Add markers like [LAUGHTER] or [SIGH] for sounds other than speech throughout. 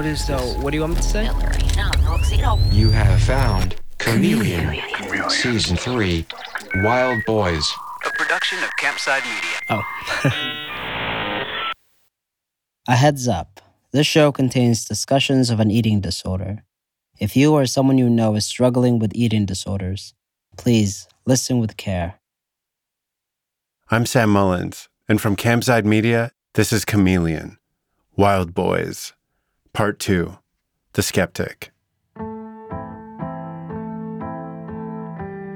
What is the? What do you want me to say? You have found Chameleon, Season 3, Wild Boys. A production of Campside Media. Oh. [LAUGHS] A heads up this show contains discussions of an eating disorder. If you or someone you know is struggling with eating disorders, please listen with care. I'm Sam Mullins, and from Campside Media, this is Chameleon, Wild Boys, Part 2 The Skeptic.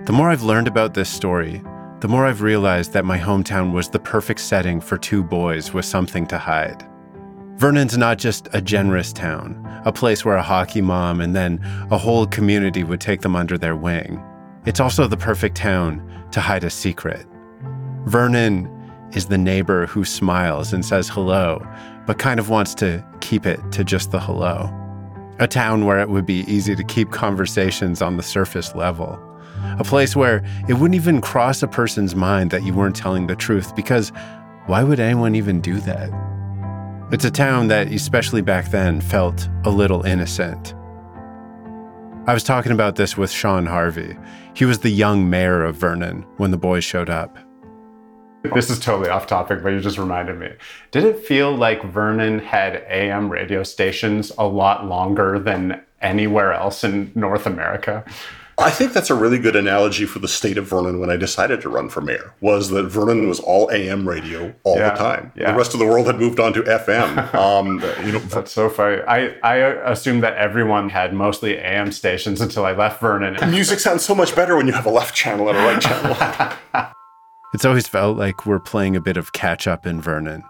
The more I've learned about this story, the more I've realized that my hometown was the perfect setting for two boys with something to hide. Vernon's not just a generous town, a place where a hockey mom and then a whole community would take them under their wing. It's also the perfect town to hide a secret. Vernon is the neighbor who smiles and says hello, but kind of wants to keep it to just the hello. A town where it would be easy to keep conversations on the surface level a place where it wouldn't even cross a person's mind that you weren't telling the truth, because why would anyone even do that? It's a town that, especially back then, felt a little innocent. I was talking about this with Sean Harvey. He was the young mayor of Vernon when the boys showed up. This is totally off topic, but you just reminded me. Did it feel like Vernon had AM radio stations a lot longer than anywhere else in North America? I think that's a really good analogy for the state of Vernon when I decided to run for mayor. Was that Vernon was all AM radio all Yeah, the time. yeah. The rest of the world had moved on to FM. [LAUGHS] Um, you know, That's so funny. I, I assumed that everyone had mostly AM stations until I left Vernon. music sounds so much better when you have a left channel and a right [LAUGHS] channel. It's always felt like we're playing a bit of catch up in Vernon.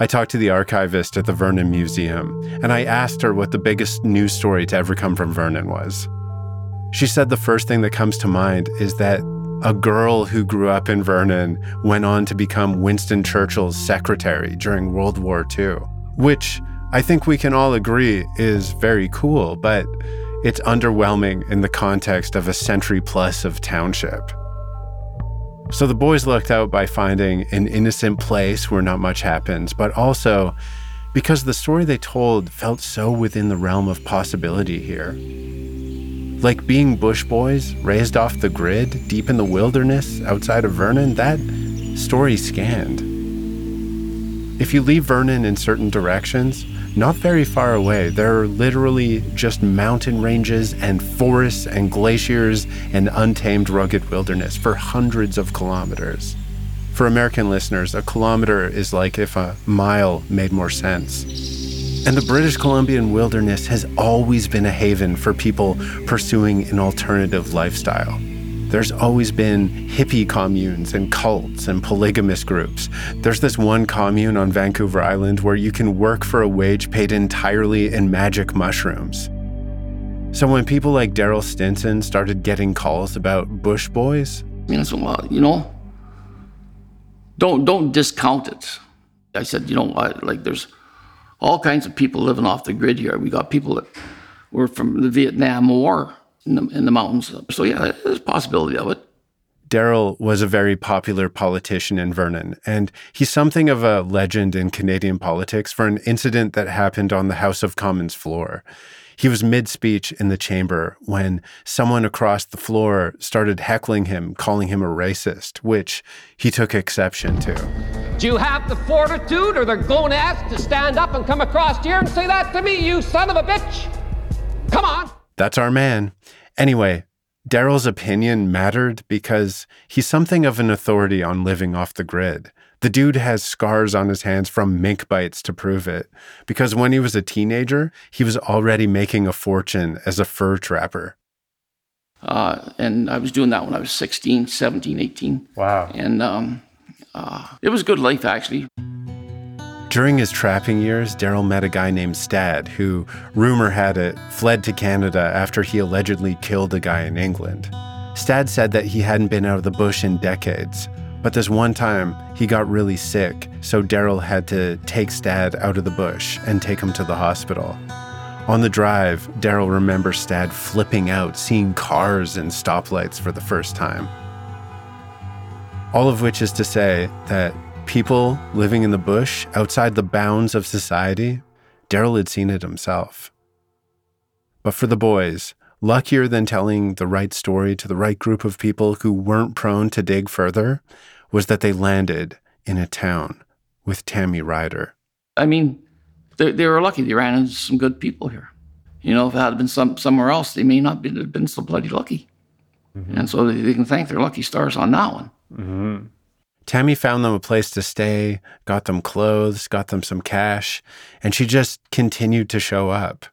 I talked to the archivist at the Vernon Museum, and I asked her what the biggest news story to ever come from Vernon was. She said the first thing that comes to mind is that a girl who grew up in Vernon went on to become Winston Churchill's secretary during World War II, which I think we can all agree is very cool, but it's underwhelming in the context of a century plus of township. So the boys lucked out by finding an innocent place where not much happens, but also because the story they told felt so within the realm of possibility here. Like being bush boys raised off the grid deep in the wilderness outside of Vernon, that story scanned. If you leave Vernon in certain directions, not very far away, there are literally just mountain ranges and forests and glaciers and untamed rugged wilderness for hundreds of kilometers. For American listeners, a kilometer is like if a mile made more sense. And the British Columbian wilderness has always been a haven for people pursuing an alternative lifestyle. There's always been hippie communes and cults and polygamous groups. There's this one commune on Vancouver Island where you can work for a wage paid entirely in magic mushrooms. So when people like Darrel Stinson started getting calls about Bush Boys, I mean, I said, well, you know, don't don't discount it. I said, you know what? Like, there's all kinds of people living off the grid here. We got people that were from the Vietnam War in the, in the mountains. So yeah, there's a possibility of it. Darrel was a very popular politician in Vernon, and he's something of a legend in Canadian politics for an incident that happened on the House of Commons floor. He was mid speech in the chamber when someone across the floor started heckling him, calling him a racist, which he took exception to. Do you have the fortitude or the gonads to stand up and come across here and say that to me, you son of a bitch? Come on. That's our man. Anyway, Darrel's opinion mattered because he's something of an authority on living off the grid. The dude has scars on his hands from mink bites to prove it. Because when he was a teenager, he was already making a fortune as a fur trapper. Uh, and I was doing that when I was 16, 17, 18. Wow. And um, uh, it was a good life, actually. During his trapping years, Darrel met a guy named Stad, who, rumor had it, fled to Canada after he allegedly killed a guy in England. Stad said that he hadn't been out of the bush in decades, but this one time he got really sick, so Darrel had to take Stad out of the bush and take him to the hospital. On the drive, Darrel remembers Stad flipping out, seeing cars and stoplights for the first time. All of which is to say that people living in the bush outside the bounds of society Darrel had seen it himself. But for the boys, luckier than telling the right story to the right group of people who weren't prone to dig further was that they landed in a town with Tami Ryder. I mean, they, they were lucky. They ran into some good people here. You know, if it had been some, somewhere else, they may not be, have been so bloody lucky. Mm-hmm. And so they, they, can thank their lucky stars on that one. Mm-hmm. Tami found them a place to stay, got them clothes, got them some cash, and she just continued to show up.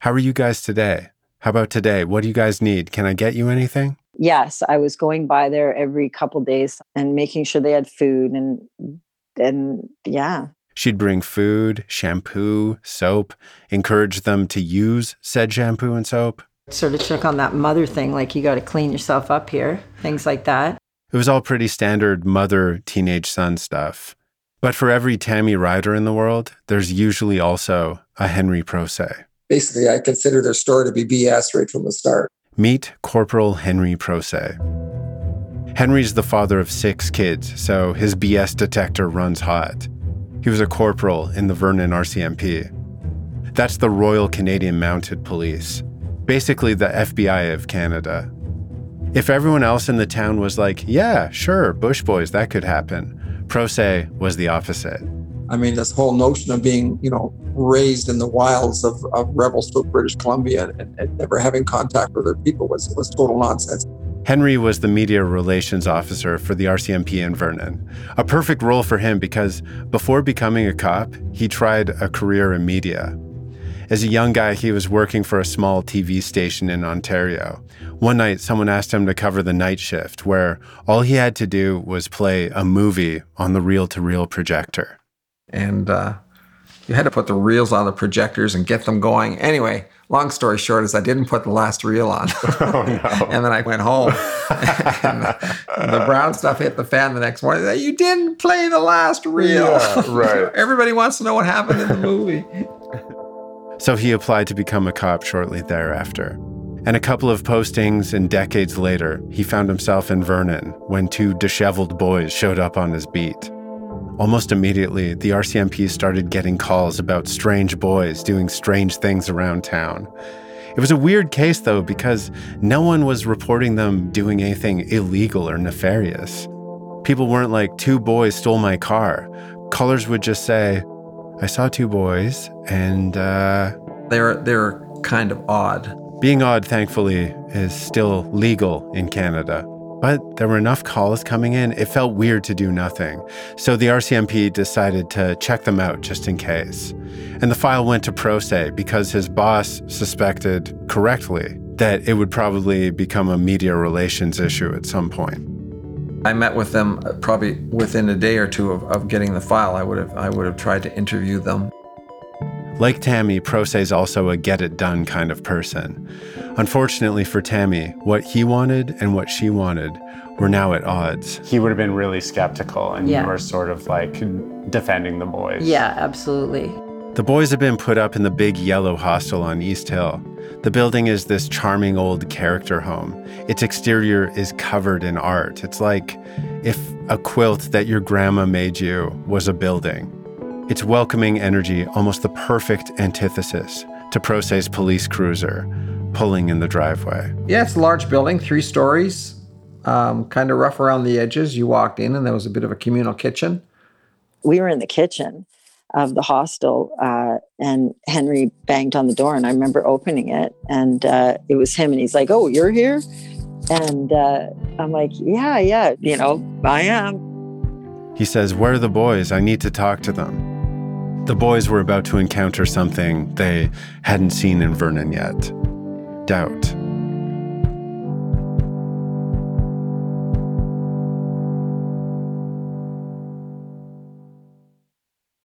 How are you guys today? How about today? What do you guys need? Can I get you anything? Yes, I was going by there every couple days and making sure they had food and and yeah. She'd bring food, shampoo, soap, encourage them to use said shampoo and soap. Sort of took on that mother thing, like you got to clean yourself up here, things like that. It was all pretty standard mother teenage son stuff. But for every Tami Ryder in the world, there's usually also a Henry Procé. Basically, I consider their story to be BS right from the start. Meet Corporal Henry Procé. Henry's the father of six kids, so his BS detector runs hot. He was a corporal in the Vernon RCMP. That's the Royal Canadian Mounted Police, basically the FBI of Canada. If everyone else in the town was like, yeah, sure, Bush Boys, that could happen, Procé was the opposite. I mean, this whole notion of being, you know, raised in the wilds of, of Revelstoke, British Columbia, and, and never having contact with other people was, was total nonsense. Henry was the media relations officer for the RCMP in Vernon. A perfect role for him because before becoming a cop, he tried a career in media. As a young guy, he was working for a small TV station in Ontario. One night, someone asked him to cover the night shift, where all he had to do was play a movie on the reel to reel projector. And uh, you had to put the reels on the projectors and get them going. Anyway, long story short is I didn't put the last reel on. [LAUGHS] [LAUGHS] Oh, no. and then I went home. [LAUGHS] and the, the, brown stuff hit the fan the next morning. You didn't play the last reel. Yeah, right. Everybody wants to know what happened in the movie. So he applied to become a cop shortly thereafter. And a couple of postings and decades later, he found himself in Vernon when two disheveled boys showed up on his beat. Almost immediately, the RCMP started getting calls about strange boys doing strange things around town. It was a weird case, though, because no one was reporting them doing anything illegal or nefarious. People weren't like, two boys stole my car. Callers would just say, I saw two boys, and, uh. They're, they're kind of odd. Being odd, thankfully, is still legal in Canada. But there were enough calls coming in, it felt weird to do nothing. So the RCMP decided to check them out just in case. And the file went to Procé because his boss suspected, correctly, that it would probably become a media relations issue at some point. I met with them uh, probably within a day or two of, of getting the file. I would have I would have tried to interview them. Like Tami, Procé is also a get it done kind of person. Unfortunately for Tami, what he wanted and what she wanted were now at odds. He would have been really skeptical, and yeah. you were sort of like defending the boys. Yeah, absolutely. The boys have been put up in the big yellow hostel on East Hill. The building is this charming old character home. Its exterior is covered in art. It's like if a quilt that your grandma made you was a building. Its welcoming energy, almost the perfect antithesis to Procé's police cruiser, pulling in the driveway. Yeah, it's a large building, three stories, um, kind of rough around the edges. You walked in, and there was a bit of a communal kitchen. We were in the kitchen of the hostel, uh, and Henry banged on the door, and I remember opening it, and uh, it was him, and he's like, "Oh, you're here," and uh, I'm like, "Yeah, yeah, you know, I am." He says, Where are the boys? I need to talk to them. The boys were about to encounter something they hadn't seen in Vernon yet doubt.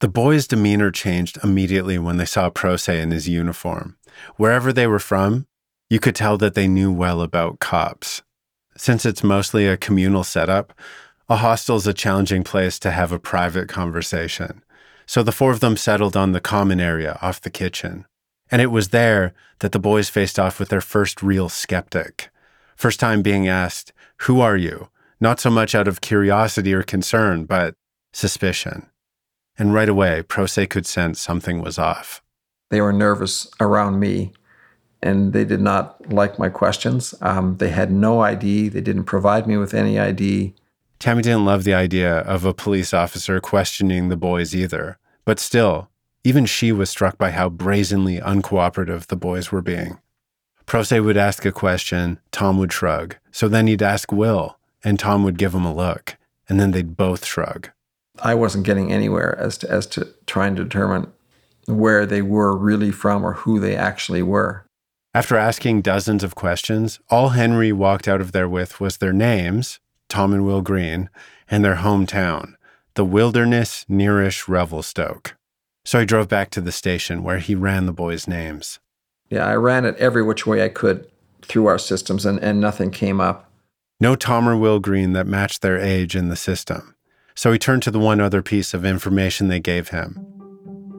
The boys' demeanor changed immediately when they saw Procé in his uniform. Wherever they were from, you could tell that they knew well about cops. Since it's mostly a communal setup, a hostel's a challenging place to have a private conversation. So the four of them settled on the common area off the kitchen. And it was there that the boys faced off with their first real skeptic. First time being asked, Who are you? Not so much out of curiosity or concern, but suspicion and right away, Procé could sense something was off. They were nervous around me and they did not like my questions. Um, they had no ID, they didn't provide me with any ID. Tami didn't love the idea of a police officer questioning the boys either, but still, even she was struck by how brazenly uncooperative the boys were being. Procé would ask a question, Tom would shrug. So then he'd ask Will, and Tom would give him a look, and then they'd both shrug. I wasn't getting anywhere as to as to trying to determine where they were really from or who they actually were. After asking dozens of questions, all Henry walked out of there with was their names, Tom and Will Green, and their hometown, the wilderness nearish Revelstoke. So he drove back to the station where he ran the boys' names. Yeah, I ran it every which way I could through our systems and, and nothing came up. No Tom or Will Green that matched their age in the system. So he turned to the one other piece of information they gave him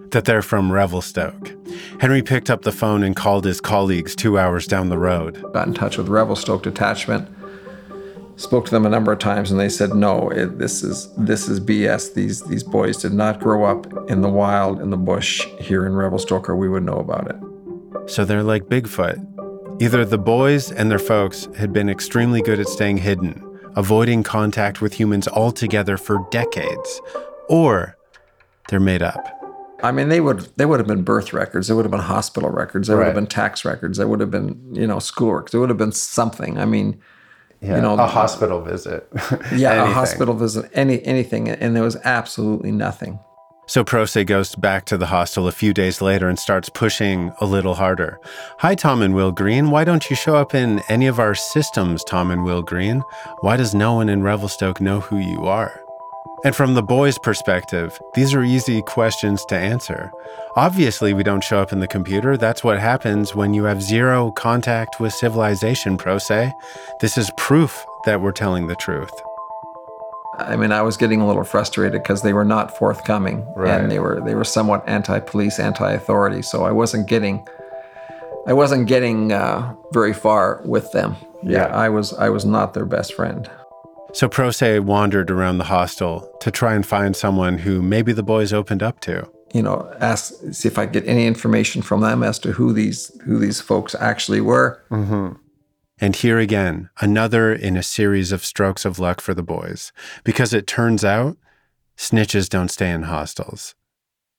that they're from Revelstoke. Henry picked up the phone and called his colleagues two hours down the road. Got in touch with Revelstoke Detachment, spoke to them a number of times, and they said, "No, it, this is this is BS. These these boys did not grow up in the wild in the bush here in Revelstoke, or we would know about it." So they're like Bigfoot. Either the boys and their folks had been extremely good at staying hidden, avoiding contact with humans altogether for decades, or they're made up. I mean, they would they would have been birth records. They would have been hospital records. They right. would have been tax records. They would have been you know schoolwork. They would have been something. I mean, yeah, you know, a hospital visit. [LAUGHS] yeah, a hospital visit. Any anything, and there was absolutely nothing. So Procé goes back to the hostel a few days later and starts pushing a little harder. Hi, Tom and Will Green. Why don't you show up in any of our systems, Tom and Will Green? Why does no one in Revelstoke know who you are? And from the boys' perspective, these are easy questions to answer. Obviously, we don't show up in the computer. That's what happens when you have zero contact with civilization, Procé. This is proof that we're telling the truth. I mean, I was getting a little frustrated because they were not forthcoming, right. and they were they were somewhat anti-police, anti-authority. So I wasn't getting, I wasn't getting uh, very far with them. Yeah. yeah, I was I was not their best friend. So Procé wandered around the hostel to try and find someone who maybe the boys opened up to. You know, ask see if I get any information from them as to who these who these folks actually were. Mm-hmm. And here again, another in a series of strokes of luck for the boys, because it turns out snitches don't stay in hostels.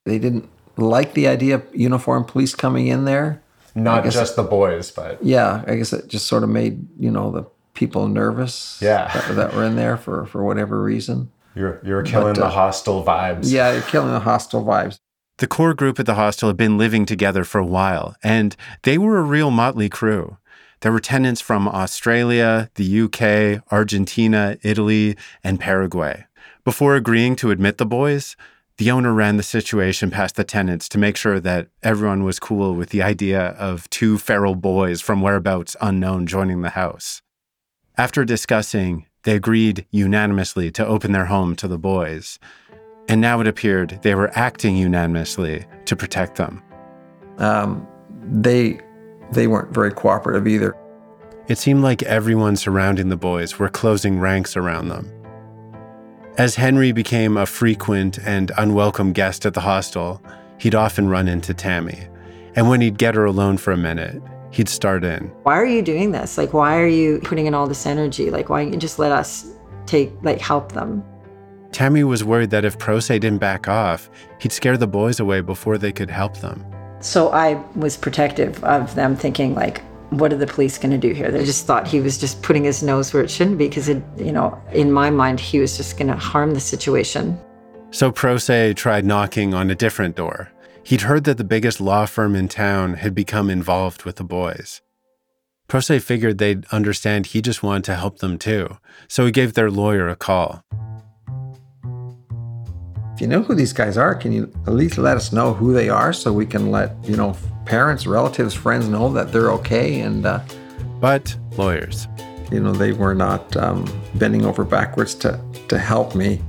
They didn't like the idea of uniformed police coming in there. Not just the boys, but yeah, I guess it just sort of made you know the people nervous. Yeah, that, that were in there for for whatever reason. You're you're killing but, uh, the hostile vibes. Yeah, you're killing the hostile vibes. The core group at the hostel had been living together for a while, and they were a real motley crew. There were tenants from Australia, the UK, Argentina, Italy, and Paraguay. Before agreeing to admit the boys, The owner ran the situation past the tenants to make sure that everyone was cool with the idea of two feral boys from whereabouts unknown joining the house. After discussing, they agreed unanimously to open their home to the boys. And now it appeared they were acting unanimously to protect them. Um, they they weren't very cooperative either. It seemed like everyone surrounding the boys were closing ranks around them. As Henry became a frequent and unwelcome guest at the hostel, he'd often run into Tami. And when he'd get her alone for a minute, he'd start in. Why are you doing this? Like, why are you putting in all this energy? Like, why don't you just let us take, like, help them? Tami was worried that if Procé didn't back off, he'd scare the boys away before they could help them. So I was protective of them, thinking, like, what are the police going to do here? They just thought he was just putting his nose where it shouldn't be because, it, you know, in my mind, he was just going to harm the situation. So Procé tried knocking on a different door. He'd heard that the biggest law firm in town had become involved with the boys. Procé figured they'd understand he just wanted to help them too, so he gave their lawyer a call. If you know who these guys are, can you at least let us know who they are so we can let, you know, parents, relatives, friends know that they're okay and uh, but lawyers, you know, they were not um, bending over backwards to to help me.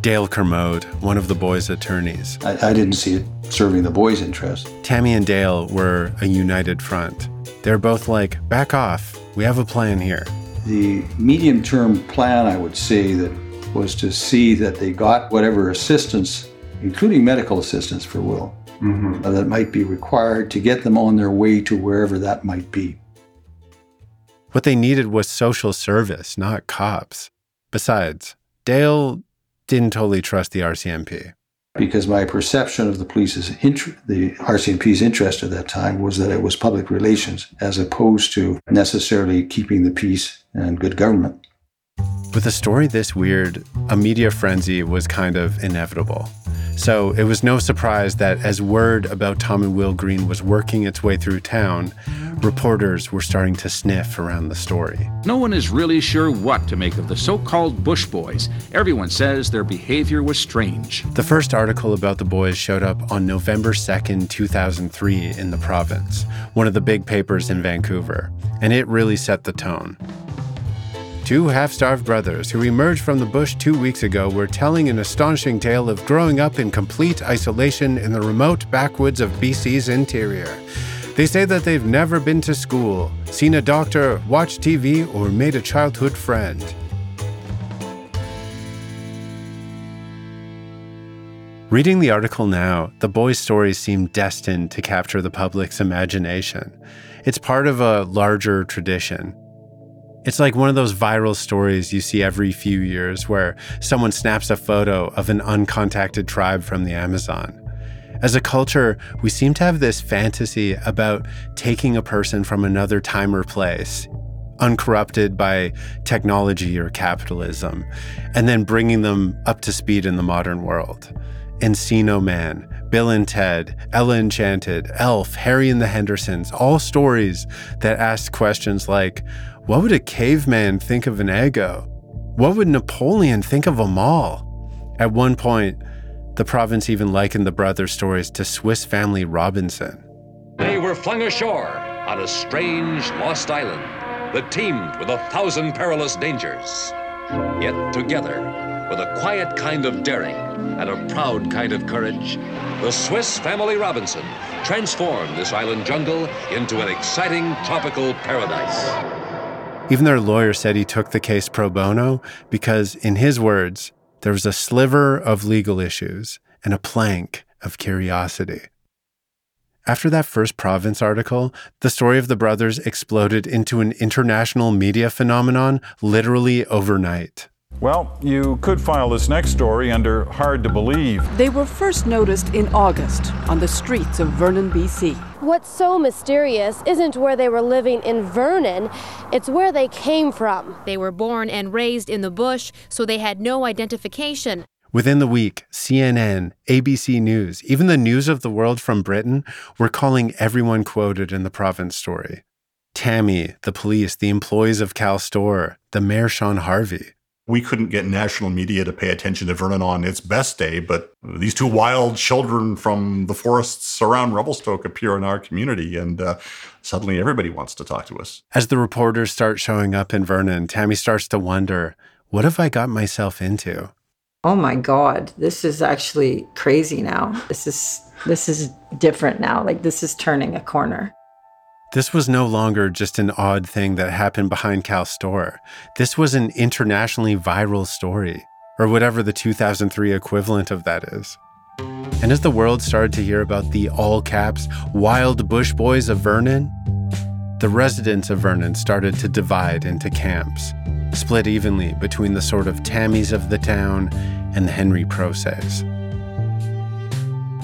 Dale Kermode, one of the boys' attorneys. I, I didn't see it serving the boys' interest. Tami and Dale were a united front. They're both like, back off. We have a plan here. The medium term plan, I would say, that was to see that they got whatever assistance, including medical assistance for Will, mm-hmm. that might be required to get them on their way to wherever that might be. What they needed was social service, not cops. Besides, Dale didn't totally trust the RCMP. Because my perception of the police's int- the RCMP's interest at that time was that it was public relations as opposed to necessarily keeping the peace and good government. With a story this weird, a media frenzy was kind of inevitable. So it was no surprise that as word about Tom and Will Green was working its way through town, reporters were starting to sniff around the story. No one is really sure what to make of the so called Bush Boys. Everyone says their behavior was strange. The first article about the boys showed up on November 2nd, 2003, in the province, one of the big papers in Vancouver, and it really set the tone. Two half starved brothers who emerged from the bush two weeks ago were telling an astonishing tale of growing up in complete isolation in the remote backwoods of BC's interior. They say that they've never been to school, seen a doctor, watched TV, or made a childhood friend. Reading the article now, the boys' stories seem destined to capture the public's imagination. It's part of a larger tradition, it's like one of those viral stories you see every few years where someone snaps a photo of an uncontacted tribe from the Amazon. As a culture, we seem to have this fantasy about taking a person from another time or place, uncorrupted by technology or capitalism, and then bringing them up to speed in the modern world. Encino Man, Bill and Ted, Ella Enchanted, Elf, Harry and the Hendersons, all stories that ask questions like what would a caveman think of an ego? What would Napoleon think of a mall? At one point, the province even likened the brothers' stories to Swiss Family Robinson. They were flung ashore on a strange lost island that teemed with a thousand perilous dangers. Yet together, with a quiet kind of daring and a proud kind of courage, the Swiss Family Robinson transformed this island jungle into an exciting tropical paradise. Even their lawyer said he took the case pro bono because, in his words, there was a sliver of legal issues and a plank of curiosity. After that first province article, the story of the brothers exploded into an international media phenomenon literally overnight. Well, you could file this next story under hard to believe. They were first noticed in August on the streets of Vernon, BC. What's so mysterious isn't where they were living in Vernon, it's where they came from. They were born and raised in the bush, so they had no identification. Within the week, CNN, ABC News, even the News of the World from Britain were calling everyone quoted in the province story. Tami, the police, the employees of Cal Store, the mayor Sean Harvey. We couldn't get national media to pay attention to Vernon on its best day, but these two wild children from the forests around Revelstoke appear in our community, and uh, suddenly everybody wants to talk to us. As the reporters start showing up in Vernon, Tami starts to wonder what have I got myself into? Oh my God, this is actually crazy now. This is this is different now. Like this is turning a corner. This was no longer just an odd thing that happened behind Cal's store. This was an internationally viral story, or whatever the 2003 equivalent of that is. And as the world started to hear about the all caps wild bush boys of Vernon, the residents of Vernon started to divide into camps, split evenly between the sort of Tamis of the town and the Henry Proces.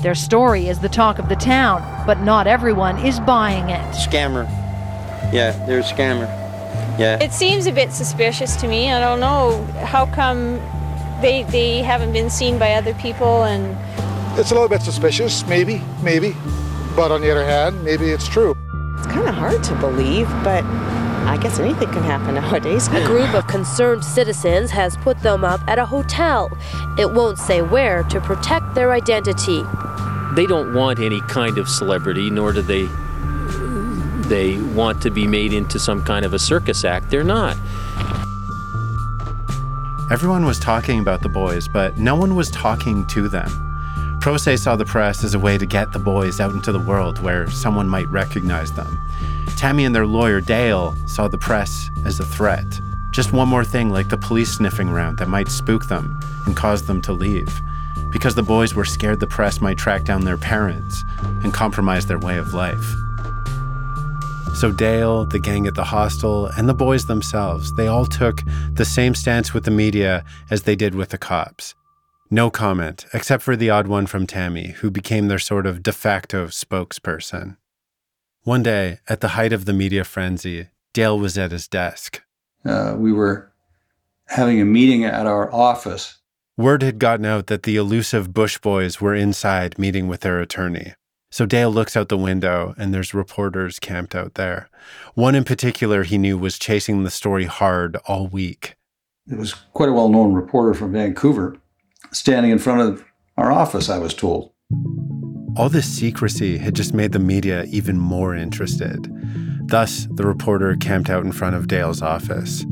Their story is the talk of the town, but not everyone is buying it. Scammer. Yeah, they're a scammer. Yeah. It seems a bit suspicious to me. I don't know. How come they they haven't been seen by other people and It's a little bit suspicious, maybe, maybe. But on the other hand, maybe it's true. It's kind of hard to believe, but I guess anything can happen nowadays. A group of concerned citizens has put them up at a hotel. It won't say where to protect their identity. They don't want any kind of celebrity, nor do they they want to be made into some kind of a circus act. They're not. Everyone was talking about the boys, but no one was talking to them. Proce saw the press as a way to get the boys out into the world where someone might recognize them. Tami and their lawyer, Dale, saw the press as a threat. Just one more thing like the police sniffing around that might spook them and cause them to leave. Because the boys were scared the press might track down their parents and compromise their way of life. So Dale, the gang at the hostel, and the boys themselves, they all took the same stance with the media as they did with the cops. No comment, except for the odd one from Tami, who became their sort of de facto spokesperson. One day, at the height of the media frenzy, Dale was at his desk. Uh, we were having a meeting at our office. Word had gotten out that the elusive Bush boys were inside meeting with their attorney. So Dale looks out the window, and there's reporters camped out there. One in particular he knew was chasing the story hard all week. It was quite a well known reporter from Vancouver standing in front of our office, I was told. All this secrecy had just made the media even more interested. Thus, the reporter camped out in front of Dale's office.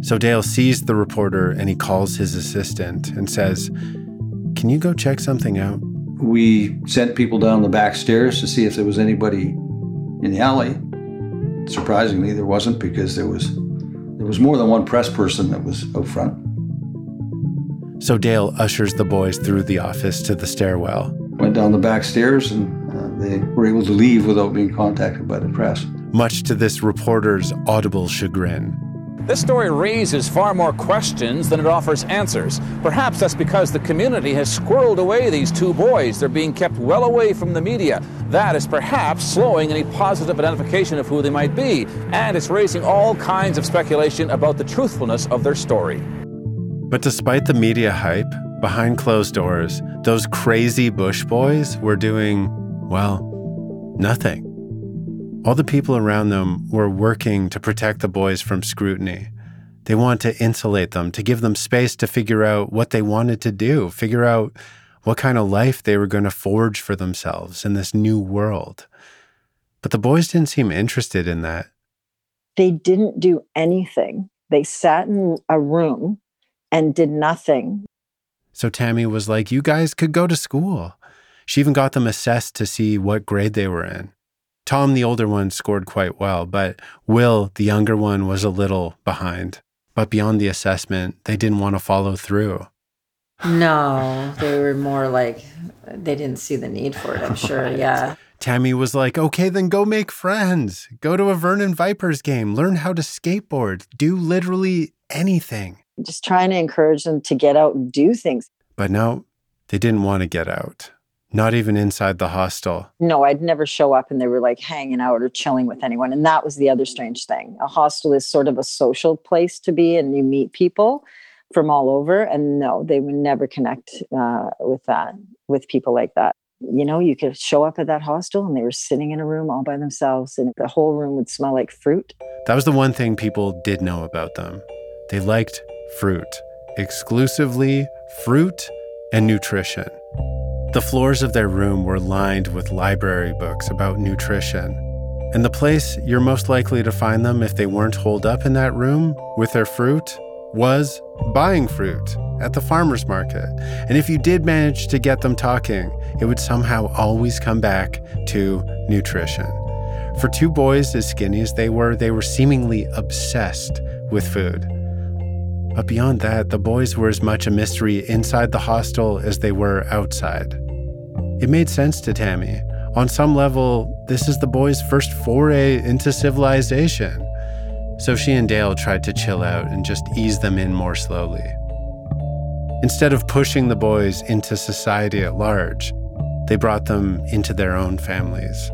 So Dale sees the reporter and he calls his assistant and says, Can you go check something out? We sent people down the back stairs to see if there was anybody in the alley. Surprisingly, there wasn't because there was there was more than one press person that was out front. So Dale ushers the boys through the office to the stairwell. Went down the back stairs and uh, they were able to leave without being contacted by the press. Much to this reporter's audible chagrin. This story raises far more questions than it offers answers. Perhaps that's because the community has squirreled away these two boys. They're being kept well away from the media. That is perhaps slowing any positive identification of who they might be, and it's raising all kinds of speculation about the truthfulness of their story. But despite the media hype, behind closed doors, those crazy Bush boys were doing, well, nothing. All the people around them were working to protect the boys from scrutiny. They wanted to insulate them, to give them space to figure out what they wanted to do, figure out what kind of life they were going to forge for themselves in this new world. But the boys didn't seem interested in that. They didn't do anything. They sat in a room and did nothing. So Tami was like, You guys could go to school. She even got them assessed to see what grade they were in. Tom, the older one, scored quite well, but Will, the younger one, was a little behind. But beyond the assessment, they didn't want to follow through. No, they were more like they didn't see the need for it, I'm sure. [LAUGHS] Yeah. Tami was like, okay, then go make friends. Go to a Vernon Vipers game. Learn how to skateboard. Do literally anything. Just trying to encourage them to get out and do things. But no, they didn't want to get out, not even inside the hostel. No, I'd never show up and they were like hanging out or chilling with anyone. And that was the other strange thing. A hostel is sort of a social place to be and you meet people from all over. And no, they would never connect uh, with that, with people like that. You know, you could show up at that hostel and they were sitting in a room all by themselves and the whole room would smell like fruit. That was the one thing people did know about them. They liked fruit. exclusively fruit and nutrition. The floors of their room were lined with library books about nutrition. And the place you're most likely to find them if they weren't holed up in that room with their fruit was buying fruit at the farmer's market. And if you did manage to get them talking, it would somehow always come back to nutrition. For two boys as skinny as they were, they were seemingly obsessed with food. But beyond that, the boys were as much a mystery inside the hostel as they were outside. It made sense to Tami. On some level, this is the boys' first foray into civilization. So she and Dale tried to chill out and just ease them in more slowly. Instead of pushing the boys into society at large, they brought them into their own families.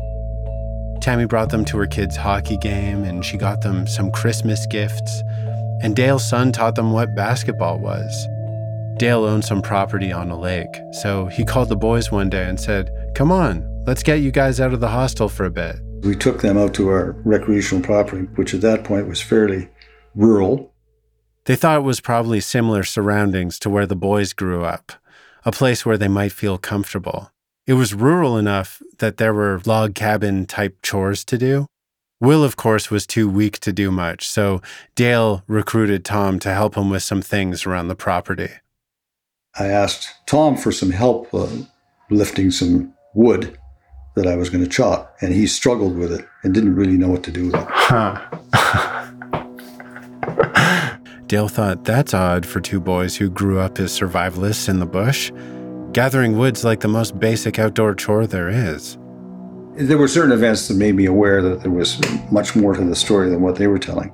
Tami brought them to her kids' hockey game and she got them some Christmas gifts. And Dale's son taught them what basketball was. Dale owned some property on a lake, so he called the boys one day and said, Come on, let's get you guys out of the hostel for a bit. We took them out to our recreational property, which at that point was fairly rural. They thought it was probably similar surroundings to where the boys grew up, a place where they might feel comfortable. It was rural enough that there were log cabin type chores to do. Will, of course, was too weak to do much, so Dale recruited Tom to help him with some things around the property. I asked Tom for some help uh, lifting some wood that I was going to chop, and he struggled with it and didn't really know what to do with it. Huh. [LAUGHS] Dale thought that's odd for two boys who grew up as survivalists in the bush. Gathering wood's like the most basic outdoor chore there is. There were certain events that made me aware that there was much more to the story than what they were telling.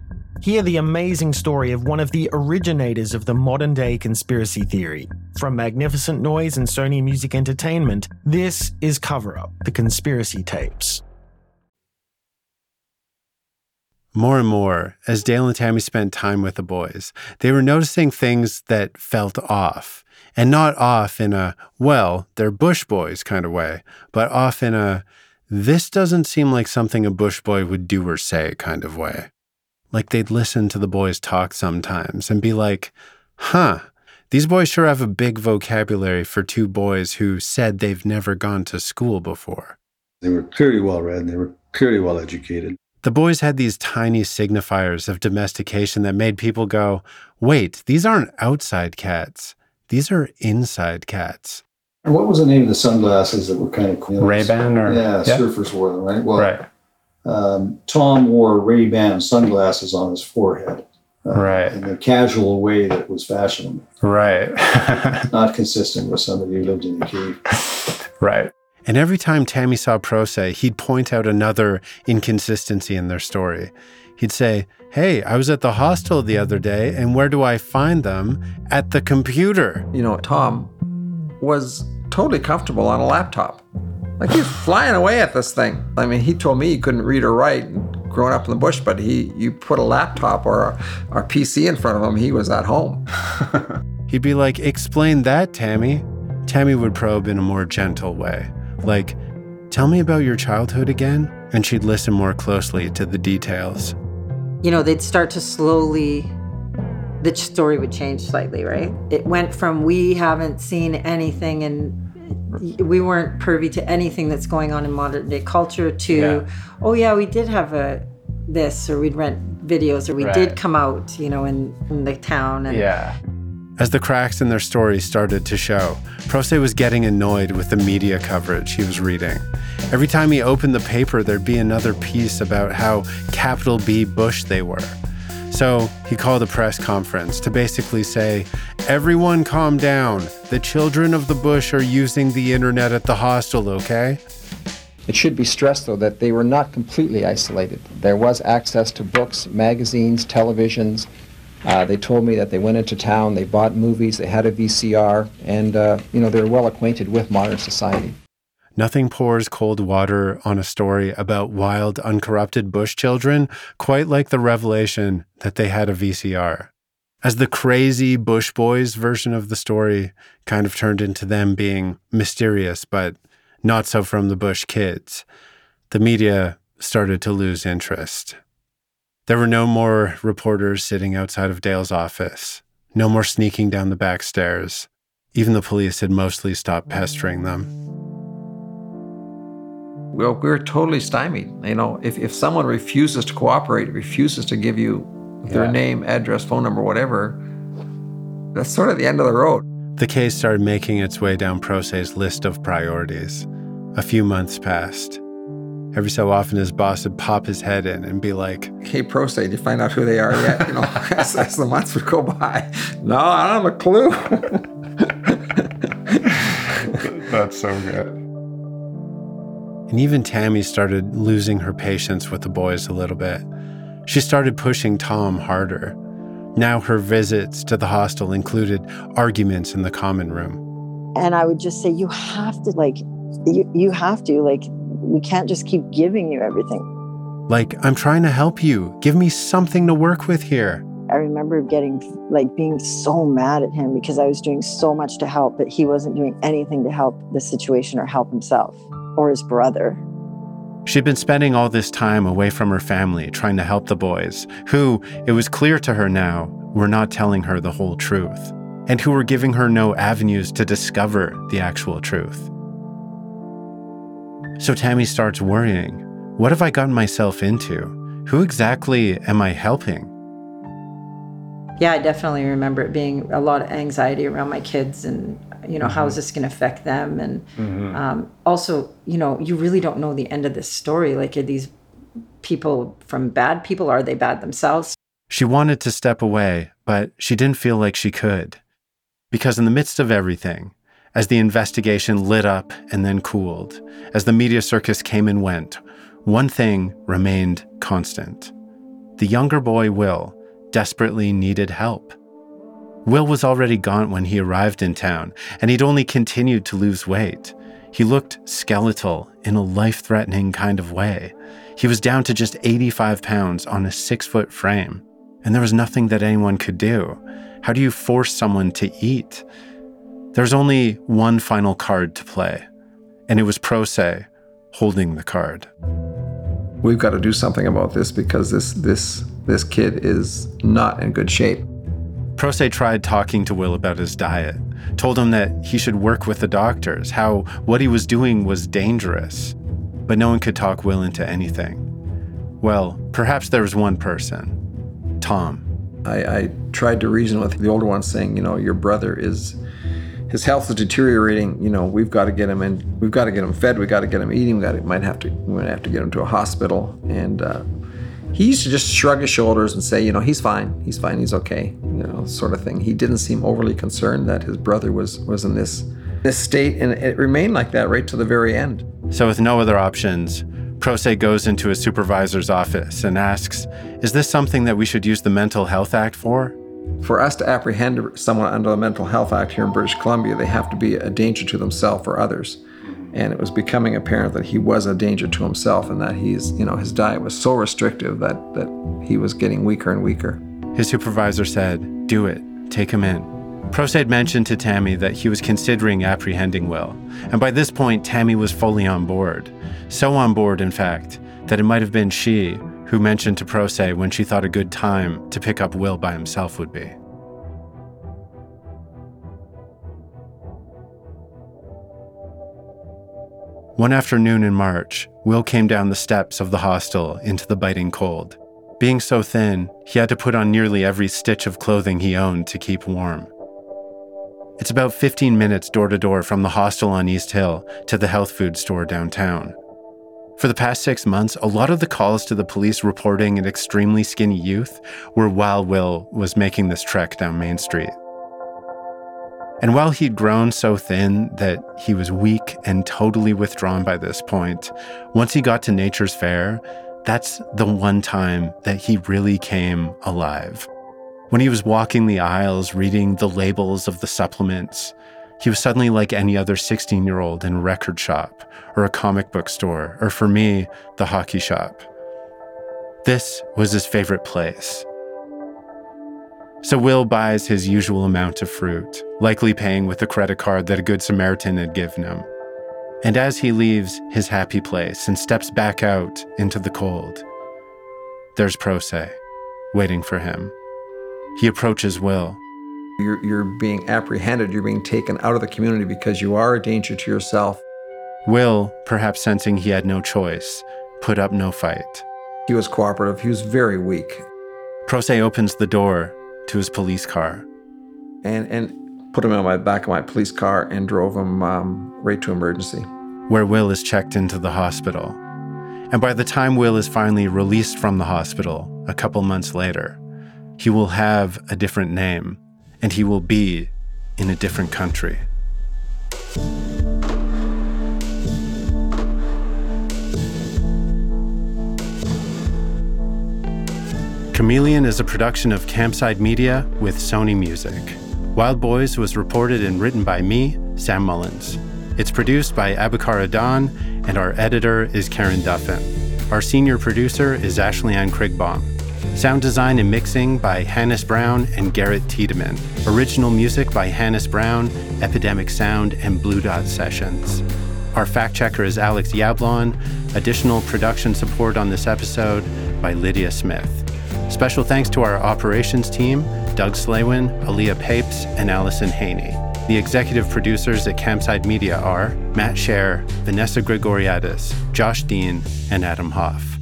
Hear the amazing story of one of the originators of the modern day conspiracy theory. From Magnificent Noise and Sony Music Entertainment, this is Cover Up The Conspiracy Tapes. More and more, as Dale and Tami spent time with the boys, they were noticing things that felt off. And not off in a, well, they're Bush boys kind of way, but off in a, this doesn't seem like something a Bush boy would do or say kind of way. Like they'd listen to the boys talk sometimes and be like, huh, these boys sure have a big vocabulary for two boys who said they've never gone to school before. They were clearly well read and they were clearly well educated. The boys had these tiny signifiers of domestication that made people go, wait, these aren't outside cats. These are inside cats. And what was the name of the sunglasses that were kind of cool? Ray-Ban or yeah, yeah. surfers wore them, right? Well, right. Um, Tom wore Ray Ban sunglasses on his forehead, uh, right, in a casual way that was fashionable, right, [LAUGHS] not consistent with somebody who lived in the cave, [LAUGHS] right. And every time Tami saw Procé, he'd point out another inconsistency in their story. He'd say, Hey, I was at the hostel the other day, and where do I find them? At the computer. You know, Tom was totally comfortable on a laptop. Like he's flying away at this thing. I mean, he told me he couldn't read or write growing up in the bush, but he you put a laptop or a, or a PC in front of him, he was at home. [LAUGHS] He'd be like, "Explain that, Tami." Tami would probe in a more gentle way, like, "Tell me about your childhood again," and she'd listen more closely to the details. You know, they'd start to slowly the story would change slightly, right? It went from we haven't seen anything and we weren't privy to anything that's going on in modern day culture to Yeah. oh yeah we did have a this or we'd rent videos or we Right. did come out you know in, in the town and Yeah. As the cracks in their stories started to show, Procé was getting annoyed with the media coverage he was reading. Every time he opened the paper, there'd be another piece about how capital B Bush they were. So he called a press conference to basically say, Everyone calm down. The children of the bush are using the internet at the hostel, okay? It should be stressed, though, that they were not completely isolated. There was access to books, magazines, televisions, Uh, they told me that they went into town, they bought movies, they had a VCR, and uh, you know they're well acquainted with modern society. Nothing pours cold water on a story about wild, uncorrupted bush children quite like the revelation that they had a VCR. As the crazy Bush Boys version of the story kind of turned into them being mysterious, but not so from the Bush kids, the media started to lose interest. There were no more reporters sitting outside of Dale's office, no more sneaking down the back stairs. Even the police had mostly stopped pestering them. Well, we're totally stymied. You know, if, if someone refuses to cooperate, refuses to give you their Yeah. name, address, phone number, whatever, that's sort of the end of the road. The case started making its way down Procé's list of priorities. A few months passed. Every so often, his boss would pop his head in and be like, Hey, Procé, did you find out who they are yet? You know, [LAUGHS] as, as the months would go by. No, I don't have a clue. [LAUGHS] That's so good. And even Tami started losing her patience with the boys a little bit. She started pushing Tom harder. Now her visits to the hostel included arguments in the common room. And I would just say, you have to, like, you, you have to, like, we can't just keep giving you everything. Like, I'm trying to help you. Give me something to work with here. I remember getting, like, being so mad at him because I was doing so much to help, but he wasn't doing anything to help the situation or help himself or his brother. She'd been spending all this time away from her family trying to help the boys, who, it was clear to her now, were not telling her the whole truth, and who were giving her no avenues to discover the actual truth. So Tami starts worrying what have I gotten myself into? Who exactly am I helping? Yeah, I definitely remember it being a lot of anxiety around my kids and, you know, how is this going to affect them? And Mhm. um, also, you know, you really don't know the end of this story. Like, are these people from bad people? Are they bad themselves? She wanted to step away, but she didn't feel like she could. Because in the midst of everything, as the investigation lit up and then cooled, as the media circus came and went, one thing remained constant. The younger boy, Will, desperately needed help. Will was already gaunt when he arrived in town, and he'd only continued to lose weight. He looked skeletal in a life threatening kind of way. He was down to just 85 pounds on a six foot frame, and there was nothing that anyone could do. How do you force someone to eat? There's only one final card to play, and it was Procé holding the card. We've got to do something about this because this this this kid is not in good shape. Procé tried talking to Will about his diet, told him that he should work with the doctors, how what he was doing was dangerous. But no one could talk Will into anything. Well, perhaps there was one person Tom. I, I tried to reason with the older one, saying, you know, your brother is his health is deteriorating. You know, we've got to get him in. We've got to get him fed. We've got to get him eating. We got to, might have to. We might have to get him to a hospital. And uh, he used to just shrug his shoulders and say, you know, he's fine. He's fine. He's okay. You know, sort of thing. He didn't seem overly concerned that his brother was was in this this state, and it remained like that right to the very end. So, with no other options, Procé goes into his supervisor's office and asks, Is this something that we should use the Mental Health Act for? For us to apprehend someone under the Mental Health Act here in British Columbia, they have to be a danger to themselves or others. And it was becoming apparent that he was a danger to himself and that he's, you know, his diet was so restrictive that, that he was getting weaker and weaker. His supervisor said, Do it, take him in. Procé had mentioned to Tami that he was considering apprehending Will, and by this point, Tami was fully on board. So on board, in fact, that it might have been she who mentioned to Procé when she thought a good time to pick up Will by himself would be. One afternoon in March, Will came down the steps of the hostel into the biting cold. Being so thin, he had to put on nearly every stitch of clothing he owned to keep warm. It's about 15 minutes door to door from the hostel on East Hill to the health food store downtown. For the past six months, a lot of the calls to the police reporting an extremely skinny youth were while Will was making this trek down Main Street. And while he'd grown so thin that he was weak and totally withdrawn by this point, once he got to Nature's Fare, that's the one time that he really came alive. When he was walking the aisles reading the labels of the supplements, he was suddenly like any other 16 year old in a record shop or a comic book store, or for me, the hockey shop. This was his favorite place. So Will buys his usual amount of fruit, likely paying with a credit card that a Good Samaritan had given him. And as he leaves his happy place and steps back out into the cold, there's Procé waiting for him. He approaches Will. You're, you're being apprehended, you're being taken out of the community because you are a danger to yourself. Will, perhaps sensing he had no choice, put up no fight. He was cooperative, he was very weak. Procé opens the door to his police car. And, and put him on my back of my police car and drove him um, right to emergency. Where Will is checked into the hospital. And by the time Will is finally released from the hospital, a couple months later, he will have a different name and he will be in a different country. Chameleon is a production of Campside Media with Sony Music. Wild Boys was reported and written by me, Sam Mullins. It's produced by Abukar Adan, and our editor is Karen Duffin. Our senior producer is Ashley Ann Krigbaum. Sound design and mixing by Hannes Brown and Garrett Tiedemann. Original music by Hannes Brown, Epidemic Sound, and Blue Dot Sessions. Our fact checker is Alex Yablon. Additional production support on this episode by Lydia Smith. Special thanks to our operations team, Doug Slaywin, Aaliyah Papes, and Allison Haney. The executive producers at Campside Media are Matt Shaer, Vanessa Grigoriadis, Josh Dean, and Adam Hoff.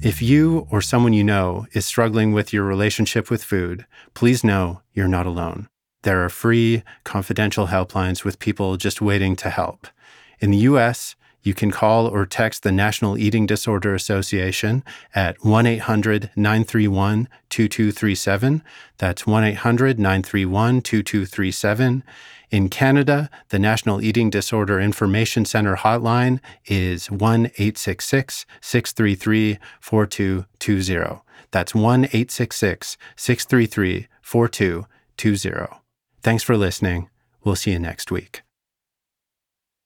If you or someone you know is struggling with your relationship with food, please know you're not alone. There are free, confidential helplines with people just waiting to help. In the US, you can call or text the National Eating Disorder Association at 1 800 931 2237. That's 1 800 931 2237. In Canada, the National Eating Disorder Information Center hotline is 1 866 633 4220. That's 1 866 633 4220. Thanks for listening. We'll see you next week.